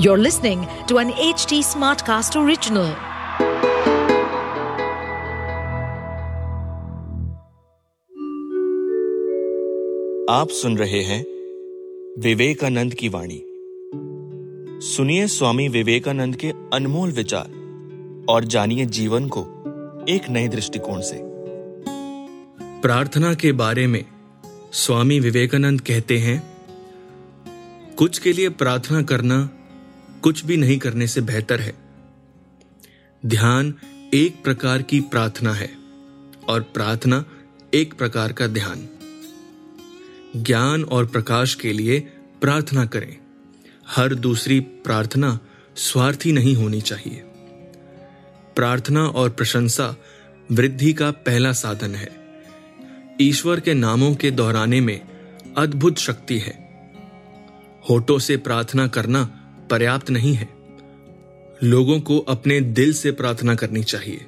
You're listening to an HT Smartcast original. आप सुन रहे हैं विवेकानंद की वाणी सुनिए स्वामी विवेकानंद के अनमोल विचार और जानिए जीवन को एक नए दृष्टिकोण से प्रार्थना के बारे में स्वामी विवेकानंद कहते हैं कुछ के लिए प्रार्थना करना कुछ भी नहीं करने से बेहतर है। ध्यान एक प्रकार की प्रार्थना है और प्रार्थना एक प्रकार का ध्यान। ज्ञान और प्रकाश के लिए प्रार्थना करें। हर दूसरी प्रार्थना स्वार्थी नहीं होनी चाहिए। प्रार्थना और प्रशंसा वृद्धि का पहला साधन है। ईश्वर के नामों के दोहराने में अद्भुत शक्ति है। होठों से प्रार्थना करना पर्याप्त नहीं है। लोगों को अपने दिल से प्रार्थना करनी चाहिए।